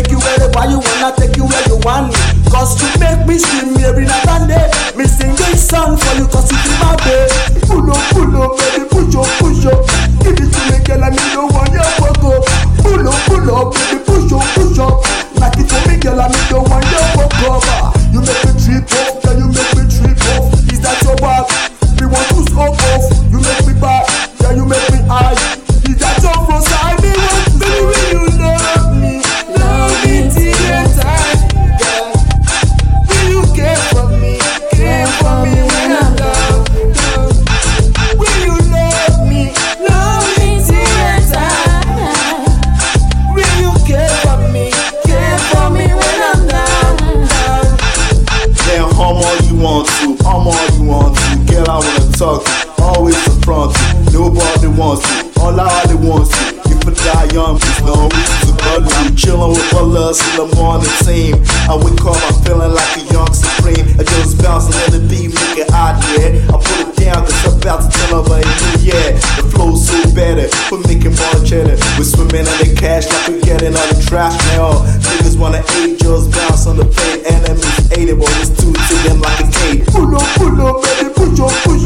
Take you wherever you wanna, take you where you want. me Cause you make me scream every night and day. Me sing this song for you cause you feel Chillin' with my loves till the morning team. I wake up, I'm feeling like a young supreme. I just bounce and let the beat make it out, yeah. I put it down, cause I'm about to tell her, yeah. The flow's so better, we're making more cheddar. We're swimming in the cash like we're getting on the trash now. Niggas wanna hate, just bounce on the plate. Enemies hate it, but it's two to them like a cake. Pull up, pull up, baby, push up, push